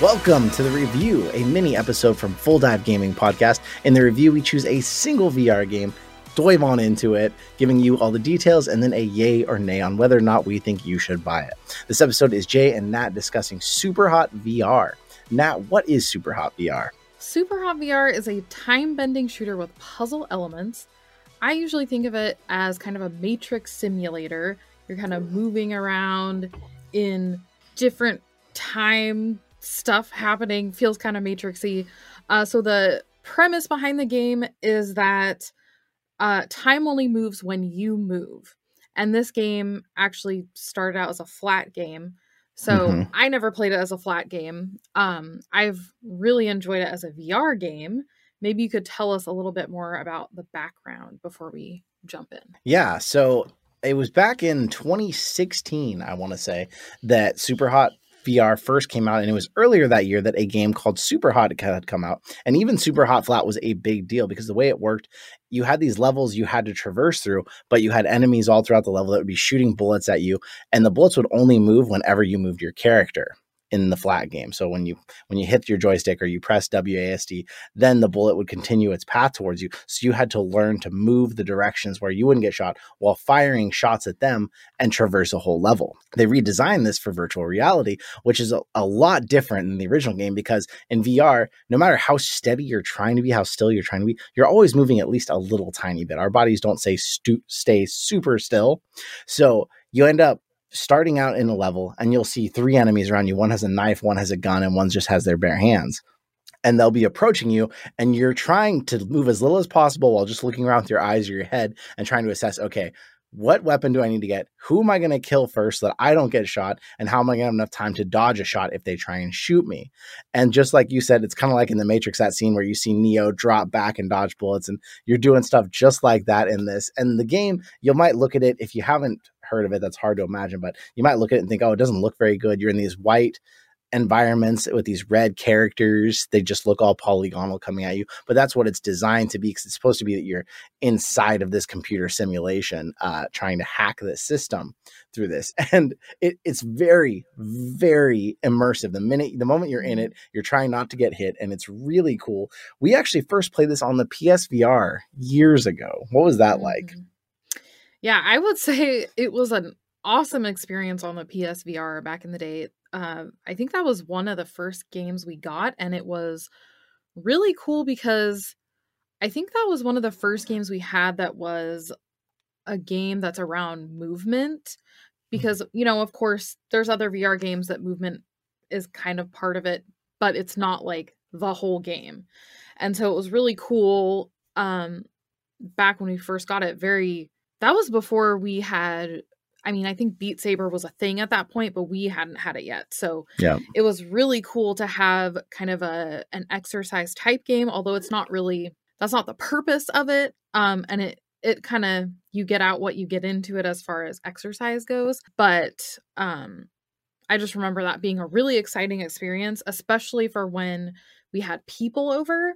Welcome to the review, a mini episode from Full Dive Gaming Podcast. In the review, we choose a single VR game, dive on into it, giving you all the details, and then a yay or nay on whether or not we think you should buy it. This episode is Jay and Nat discussing Super Hot VR. Nat, what is Super Hot VR? Super Hot VR is a time bending shooter with puzzle elements. I usually think of it as kind of a matrix simulator. You're kind of moving around in different time stuff happening feels kind of matrixy. Uh, so the premise behind the game is that uh, time only moves when you move, and this game actually started out as a flat game. So mm-hmm. I never played it as a flat game. Um, I've really enjoyed it as a VR game. Maybe you could tell us a little bit more about the background before we jump in. Yeah, so it was back in 2016, I want to say, that Super Hot VR first came out, and it was earlier that year that a game called Super Hot had come out. And even Super Hot Flat was a big deal because the way it worked, you had these levels you had to traverse through, but you had enemies all throughout the level that would be shooting bullets at you, and the bullets would only move whenever you moved your character in the flat game. So when you when you hit your joystick or you press WASD, then the bullet would continue its path towards you. So you had to learn to move the directions where you wouldn't get shot while firing shots at them and traverse a whole level. They redesigned this for virtual reality, which is a, a lot different than the original game because in VR, no matter how steady you're trying to be, how still you're trying to be, you're always moving at least a little tiny bit. Our bodies don't say stu- stay super still. So you end up starting out in a level and you'll see three enemies around you. One has a knife, one has a gun, and one just has their bare hands. And they'll be approaching you, and you're trying to move as little as possible while just looking around with your eyes or your head and trying to assess, okay, what weapon do I need to get? Who am I going to kill first so that I don't get shot? And how am I going to have enough time to dodge a shot if they try and shoot me? And just like you said, it's kind of like in the Matrix, that scene where you see Neo drop back and dodge bullets, and you're doing stuff just like that in this. And the game, you might look at it if you haven't heard of it, that's hard to imagine, but you might look at it and think, oh, it doesn't look very good. You're in these white environments with these red characters. They just look all polygonal coming at you. But that's what it's designed to be because it's supposed to be that you're inside of this computer simulation, uh, trying to hack this system through this. And it, it's very, very immersive. The minute, the moment you're in it, you're trying not to get hit, and it's really cool. We actually first played this on the PSVR years ago. What was that like? Mm-hmm. Yeah, I would say it was an awesome experience on the PSVR back in the day. Uh, I think that was one of the first games we got, and it was really cool because I think that was one of the first games we had that was a game that's around movement. Mm-hmm. Because, you know, of course, there's other VR games that movement is kind of part of it, but it's not like the whole game. And so it was really cool um back when we first got it, very that was before we had I mean, I think Beat Saber was a thing at that point, but we hadn't had it yet. So yeah. it was really cool to have kind of a an exercise type game, although it's not really that's not the purpose of it. Um and it it kind of you get out what you get into it as far as exercise goes. But um I just remember that being a really exciting experience, especially for when we had people over.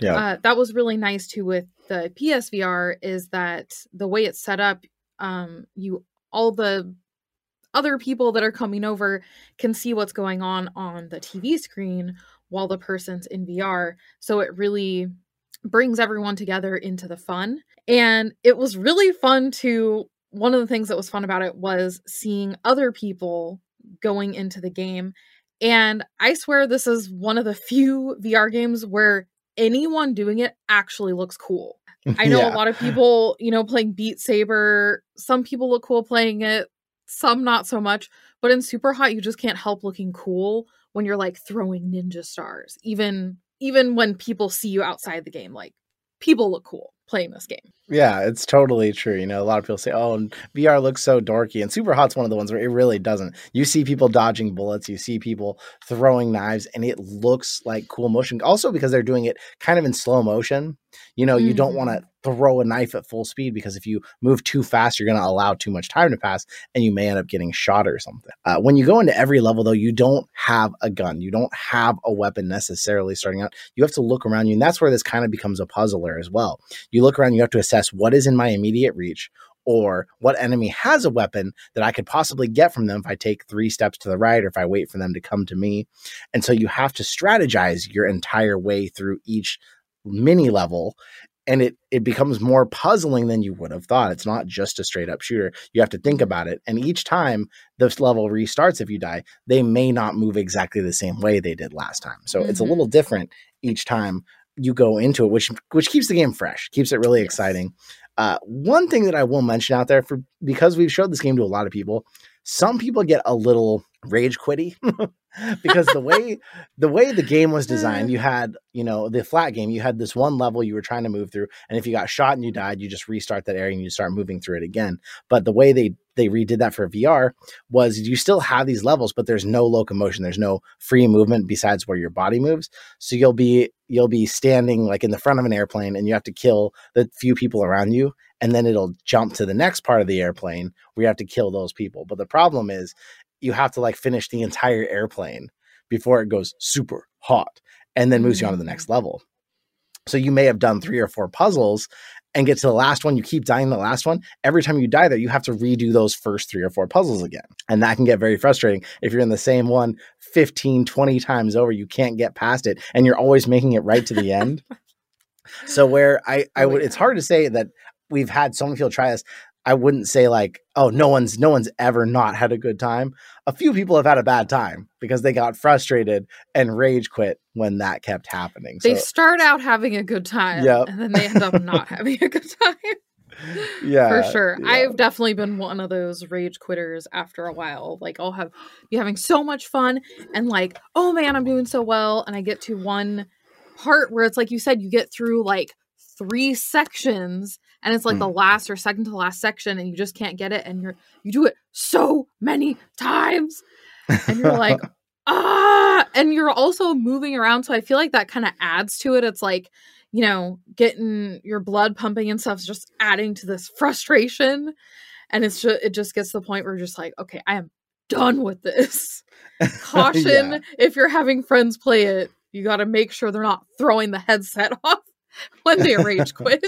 Yeah. Uh, that was really nice too with the PSVR is that the way it's set up, um, you all the other people that are coming over can see what's going on on the TV screen while the person's in VR. So it really brings everyone together into the fun. And it was really fun to one of the things that was fun about it was seeing other people going into the game and I swear this is one of the few VR games where anyone doing it actually looks cool. I know yeah. a lot of people, you know, playing Beat Saber, some people look cool playing it, some not so much. But in Super Hot, you just can't help looking cool when you're like throwing ninja stars. Even even when people see you outside the game, like people look cool playing this game. Yeah, it's totally true. You know, a lot of people say, "Oh, VR looks so dorky," and Super Hot's one of the ones where it really doesn't. You see people dodging bullets, you see people throwing knives, and it looks like cool motion. Also, because they're doing it kind of in slow motion. You know, mm-hmm. you don't want to mm-hmm. Throw a knife at full speed because if you move too fast, you're going to allow too much time to pass, and you may end up getting shot or something. Uh, when you go into every level, though, you don't have a gun, you don't have a weapon necessarily starting out. You have to look around you, and that's where this kind of becomes a puzzler as well. You look around, you have to assess what is in my immediate reach or what enemy has a weapon that I could possibly get from them if I take three steps to the right or if I wait for them to come to me. And so you have to strategize your entire way through each mini level and it it becomes more puzzling than you would have thought. It's not just a straight up shooter. You have to think about it. And each time this level restarts if you die, they may not move exactly the same way they did last time. So mm-hmm. it's a mm-hmm. little different each time you go into it, which which keeps the game fresh, keeps it really yes. exciting. Uh, one thing that I will mention out there for because we've showed this game to a lot of people, some people get a little rage quitty. Because the way the way the game was designed you had you know the flat game you had this one level you were trying to move through and if you got shot and you died you just restart that area and you start moving through it again. But the way they they redid that for VR was you still have these levels but there's no locomotion there's no free movement besides where your body moves. So you'll be you'll be standing like in the front of an airplane and you have to kill the few people around you and then it'll jump to the next part of the airplane where you have to kill those people. But the problem is you have to like finish the entire airplane before it goes super hot and then moves you on to the next mm. level. So you may have done three or four puzzles and get to the last one, you keep dying the last one. Every time you die there, you have to redo those first three or four puzzles again. And that can get very frustrating. If you're in the same one 15, 20 times over, you can't get past it and you're always making it right to the end. so where I, I oh, would, it's hard to say that we've had so many people try this. I wouldn't say like, oh, no one's no one's ever not had a good time. A few people have had a bad time because they got frustrated and rage quit when that kept happening. They so, start out having a good time, yep. and then they end up not having a good time. yeah, for sure. Yeah. I've definitely been one of those rage quitters after a while. Like I'll have be having so much fun and like, oh man, I'm doing so well, and I get to one part where it's like you said, you get through like three sections and it's like mm. the last or second to last section and you just can't get it and you're you do it so many times and you're like ah and you're also moving around so i feel like that kind of adds to it it's like you know getting your blood pumping and stuff is just adding to this frustration and it's just it just gets to the point where you're just like okay i am done with this caution yeah. if you're having friends play it you got to make sure they're not throwing the headset off when they rage quit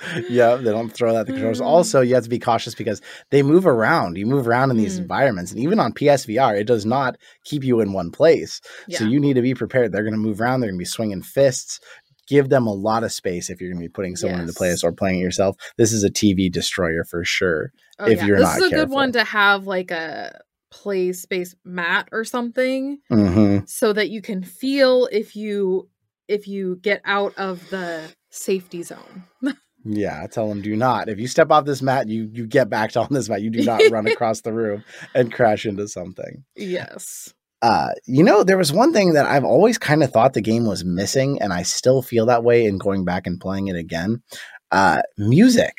yeah, they don't throw that the controllers. Mm. Also, you have to be cautious because they move around. You move around in these mm. environments, and even on PSVR, it does not keep you in one place. Yeah. So you need to be prepared. They're going to move around. They're going to be swinging fists. Give them a lot of space if you're going to be putting someone yes. into place or playing it yourself. This is a TV destroyer for sure. Oh, if yeah. you're this not is a careful. good one to have like a play space mat or something, mm-hmm. so that you can feel if you if you get out of the safety zone. Yeah, tell them do not. If you step off this mat, you you get back on this mat. You do not run across the room and crash into something. Yes. Uh, you know, there was one thing that I've always kind of thought the game was missing, and I still feel that way in going back and playing it again. Uh, music.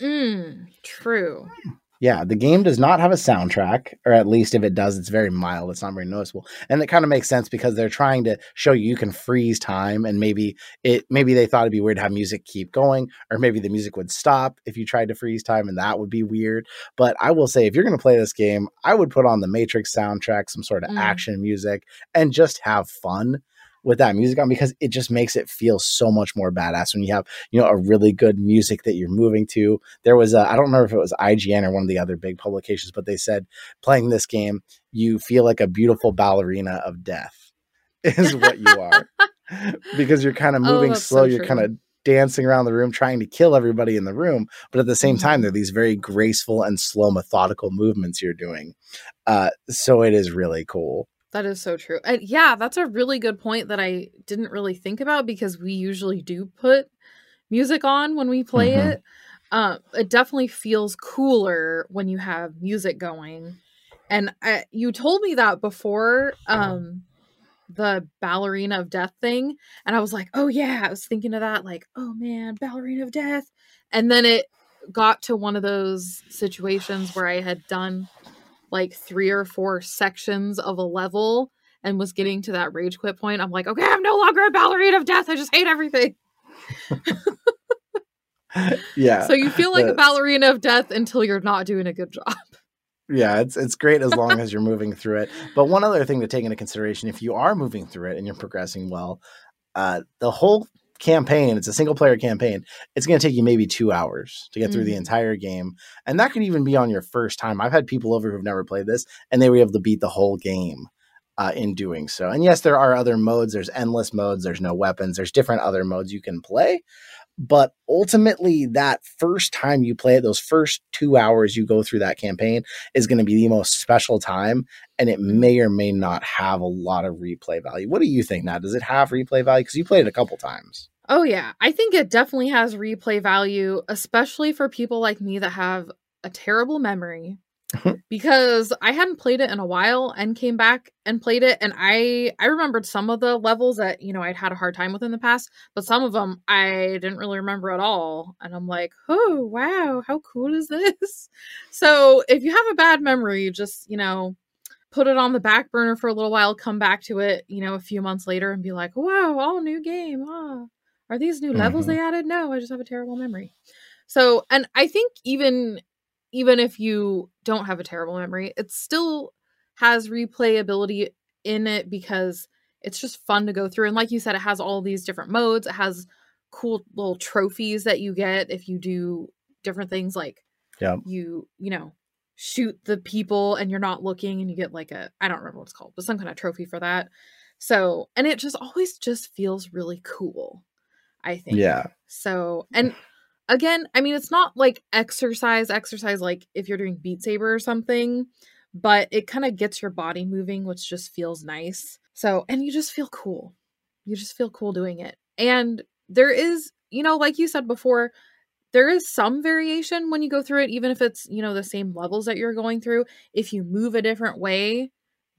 Mm, true. Yeah, the game does not have a soundtrack, or at least if it does, it's very mild. It's not very noticeable, and it kind of makes sense because they're trying to show you you can freeze time, and maybe it maybe they thought it'd be weird to have music keep going, or maybe the music would stop if you tried to freeze time, and that would be weird. But I will say, if you're going to play this game, I would put on the Matrix soundtrack, some sort of mm. action music, and just have fun with that music on because it just makes it feel so much more badass when you have you know a really good music that you're moving to. There was I don't remember if it was IGN or one of the other big publications but they said playing this game you feel like a beautiful ballerina of death is what you are. Because you're kind of oh, moving oh, slow so you're kind of dancing around the room trying to kill everybody in the room but at the same time mm-hmm. there are these very graceful and slow methodical movements you're doing. Uh, so it is really cool that is so true. And yeah, that's a really good point that I didn't really think about because we usually do put music on when we play mm-hmm. it. Uh, it definitely feels cooler when you have music going. And I, you told me that before um, the ballerina of death thing. And I was like, oh, yeah, I was thinking of that. Like, oh man, ballerina of death. And then it got to one of those situations where I had done like three or four sections of a level and was getting to that rage quit point, I'm like, okay, I'm no longer a ballerina of death. I just hate everything. yeah. So you feel like a ballerina of death until you're not doing a good job. Yeah, it's it's great as long as you're moving through it. But one other thing to take into consideration, if you are moving through it and you're progressing well, uh, the whole campaign, it's a single player campaign, it's going to take you maybe two hours to get through the Mhm. entire game. And that could even be on your first time. I've had people over who've never played this and they were able to beat the whole game uh, in doing so. And yes, there are other modes. There's endless modes. There's no weapons. There's different other modes you can play. But ultimately, that first time you play it, those first two hours you go through that campaign is going to be the most special time. And it may or may not have a lot of replay value. What do you think now? Does it have replay value? Because you played it a couple times. Oh yeah, I think it definitely has replay value, especially for people like me that have a terrible memory. because I hadn't played it in a while and came back and played it and I I remembered some of the levels that, you know, I'd had a hard time with in the past, but some of them I didn't really remember at all. And I'm like, "Oh, wow, how cool is this?" So, if you have a bad memory, just, you know, put it on the back burner for a little while, come back to it, you know, a few months later and be like, "Wow, all new game. Ah, are these new levels Mhm. they added? No, I just have a terrible memory." So, and I think even even if you don't have a terrible memory, it still has replayability in it because it's just fun to go through. And like you said, it has all these different modes. It has cool little trophies that you get if you do different things like Yeah. you, you know, shoot the people and you're not looking and you get like a I don't remember what it's called, but some kind of trophy for that. So, and it just always just feels really cool. I think. Yeah. So, and again, I mean, it's not like exercise, exercise like if you're doing Beat Saber or something, but it kind of gets your body moving, which just feels nice. So, and you just feel cool. You just feel cool doing it. And there is, you know, like you said before, there is some variation when you go through it, even if it's, you know, the same levels that you're going through. If you move a different way,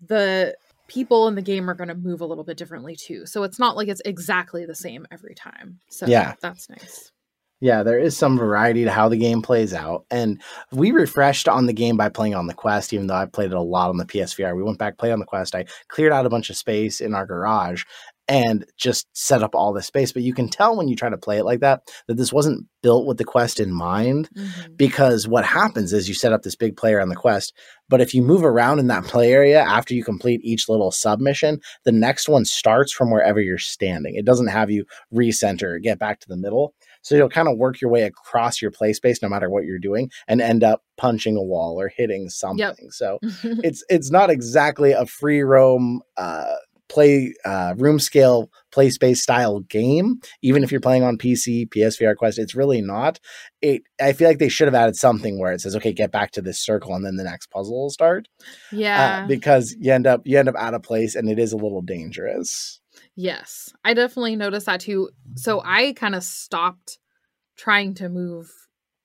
the people in the game are going to move a little bit differently too. So it's not like it's exactly the same every time. So Yeah. that's nice. Yeah, there is some variety to how the game plays out. And we refreshed on the game by playing on the Quest, even though I played it a lot on the PSVR. We went back, played on the Quest. I cleared out a bunch of space in our garage and just set up all this space. But you can tell when you try to play it like that, that this wasn't built with the Quest in mind Mhm. because what happens is you set up this big player on the quest but if you move around in that play area after you complete each little submission the next one starts from wherever you're standing it doesn't have you recenter get back to the middle so you'll kind of work your way across your play space no matter what you're doing and end up punching a wall or hitting something. So it's it's not exactly a free roam uh play uh room scale play space style game even if you're playing on pc psvr quest it's really not. It i feel like they should have added something where it says okay get back to this circle and then the next puzzle will start yeah. uh, because you end up you end up out of place and it is a little dangerous yes. I definitely noticed that too. So I kind of stopped trying to move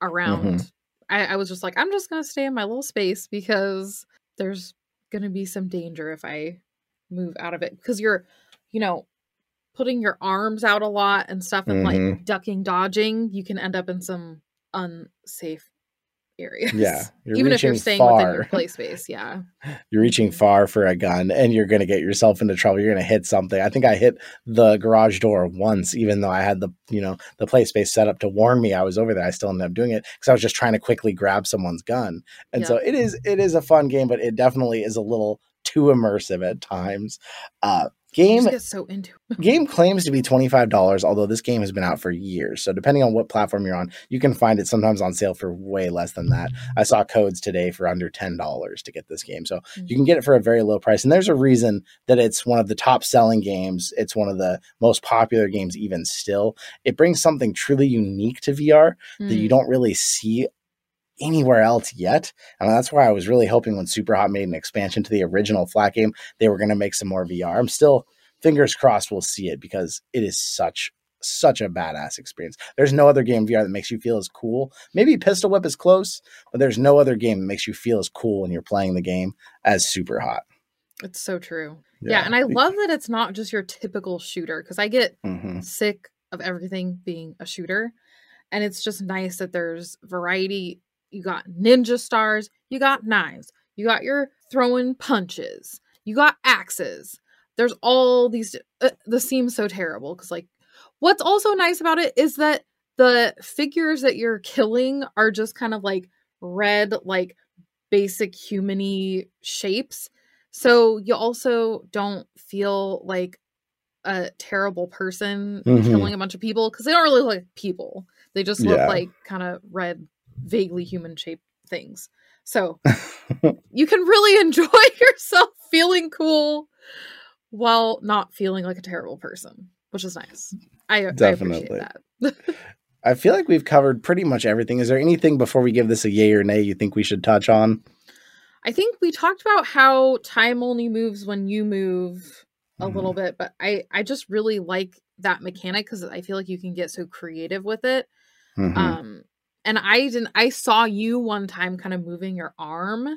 around. Mhm. I, I was just like, I'm just going to stay in my little space because there's going to be some danger if I move out of it. Because you're, you know, putting your arms out a lot and stuff and like Mhm. ducking, dodging, you can end up in some unsafe areas. yeah Even if you're staying within your play space. Yeah. you're reaching far for a gun and you're going to get yourself into trouble you're going to hit something i think i hit the garage door once even though i had the you know the play space set up to warn me i was over there i still ended up doing it because i was just trying to quickly grab someone's gun and so it is it is a fun game but it definitely is a little too immersive at times uh game so into game claims to be $25 although this game has been out for years. So depending on what platform you're on you can find it sometimes on sale for way less than that. I saw codes today for under $10 to get this game. So you can get it for a very low price. And there's a reason that it's one of the top selling games. It's one of the most popular games even still. It brings something truly unique to vr that you Mm. don't really see anywhere else yet. And that's why I was really hoping when Superhot made an expansion to the original flat game, they were going to make some more VR. I'm still fingers crossed we'll see it because it is such such a badass experience. There's no other game VR that makes you feel as cool. Maybe Pistol Whip is close, but there's no other game that makes you feel as cool when you're playing the game as Super Hot. It's so true. Yeah. and I love that it's not just your typical shooter because I get hmm sick of everything being a shooter. And it's just nice that there's variety. You got ninja stars, you got knives, you got your throwing punches, you got axes. There's all these. Uh, this seems so terrible because, like, what's also nice about it is that the figures that you're killing are just kind of like red, like basic humany shapes. So you also don't feel like a terrible person Mhm. killing a bunch of people because they don't really look like people. They just look Yeah. like kind of red, vaguely human shaped things. So you can really enjoy yourself feeling cool while not feeling like a terrible person, which is nice. I, I Definitely. appreciate that. I feel like we've covered pretty much everything. Is there anything before we give this a yay or nay you think we should touch on? I think we talked about how time only moves when you move a Mhm. little bit, but I I just really like that mechanic because I feel like you can get so creative with it. Mhm. Um, and I didn't. I saw you one time kind of moving your arm,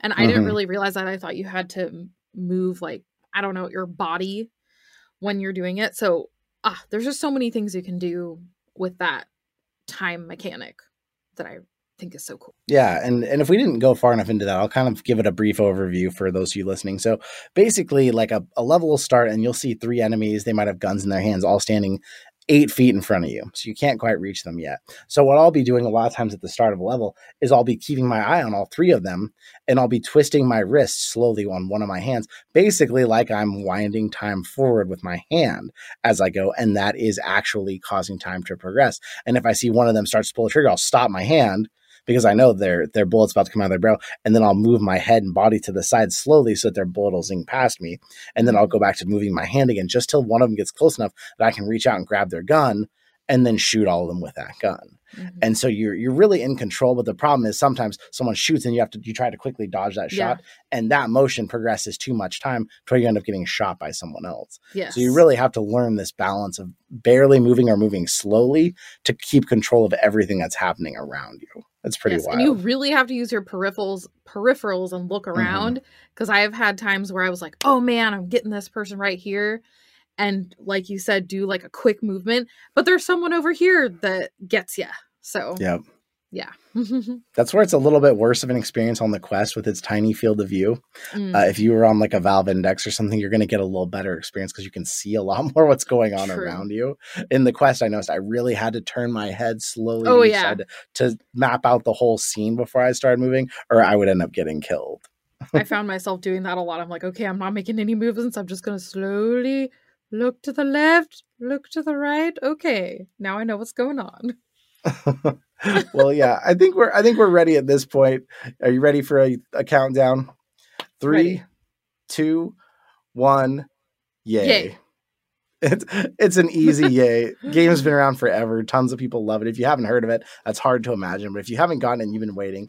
and I Mhm. didn't really realize that. I thought you had to move like I don't know your body when you're doing it. So ah, there's just so many things you can do with that time mechanic that I think is so cool. Yeah, and and if we didn't go far enough into that, I'll kind of give it a brief overview for those of you listening. So basically, like a, a level will start, and you'll see three enemies. They might have guns in their hands, all standing eight feet in front of you, so you can't quite reach them yet. So what I'll be doing a lot of times at the start of a level is I'll be keeping my eye on all three of them, and I'll be twisting my wrist slowly on one of my hands, basically like I'm winding time forward with my hand as I go, and that is actually causing time to progress. And if I see one of them starts to pull the trigger, I'll stop my hand because I know their their bullet's about to come out of their barrel, and then I'll move my head and body to the side slowly so that their bullet will zing past me, and then I'll go back to moving my hand again just till one of them gets close enough that I can reach out and grab their gun, and then shoot all of them with that gun. Mhm. And so you're you're really in control, but the problem is sometimes someone shoots and you have to you try to quickly dodge that Yeah. shot, and that motion progresses too much time to where you end up getting shot by someone else. yes. So you really have to learn this balance of barely moving or moving slowly to keep control of everything that's happening around you. That's pretty Yes, wild. And you really have to use your peripherals peripherals and look Mm-hmm. around because I have had times where I was like, "Oh man, I'm getting this person right here." And like you said, do like a quick movement, but there's someone over here that gets you. So, Yep. Yeah. That's where it's a little bit worse of an experience on the Quest with its tiny field of view. Mm, Uh, if you were on like a Valve Index or something, you're going to get a little better experience because you can see a lot more what's going on True. around you. In the Quest, I noticed I really had to turn my head slowly Oh, to yeah. to, to map out the whole scene before I started moving, or I would end up getting killed. I found myself doing that a lot. I'm like, okay, I'm not making any movements. I'm just gonna slowly look to the left, look to the right. Okay, now I know what's going on. Well, yeah, I think we're I think we're ready at this point. Are you ready for a, a countdown? Three, Ready. two, one, yay. Yay. It's it's an easy yay. Game's been around forever. Tons of people love it. If you haven't heard of it, that's hard to imagine. But if you haven't gotten it and you've been waiting,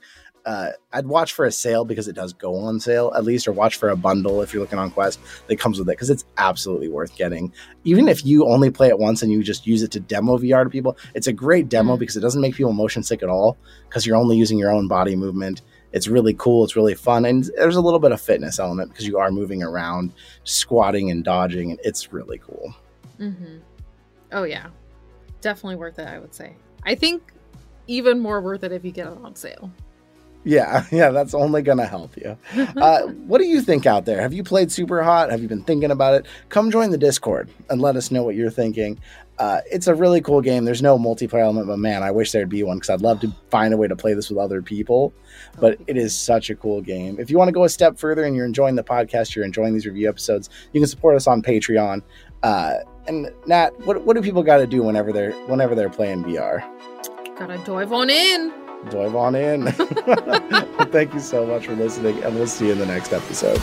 uh, I'd watch for a sale because it does go on sale at least, or watch for a bundle if you're looking on Quest that comes with it because it's absolutely worth getting. Even if you only play it once and you just use it to demo VR to people, it's a great demo Mm. because it doesn't make people motion sick at all because you're only using your own body movement. It's really cool. It's really fun, and there's a little bit of fitness element because you are moving around, squatting and dodging, and it's really cool. hmm Oh yeah, definitely worth it. I would say. I think even more worth it if you get it on sale. Yeah, yeah, that's only gonna help you. Uh, what do you think out there? Have you played Super Hot? Have you been thinking about it? Come join the Discord and let us know what you're thinking. Uh, it's a really cool game. There's no multiplayer element, but man, I wish there'd be one because I'd love to find a way to play this with other people. But it is such a cool game. If you want to go a step further and you're enjoying the podcast, you're enjoying these review episodes, you can support us on Patreon. Uh, and Nat, what, what do people got to do whenever they're whenever they're playing VR? Gotta dive on in. Dive on in. Thank you so much for listening, and we'll see you in the next episode.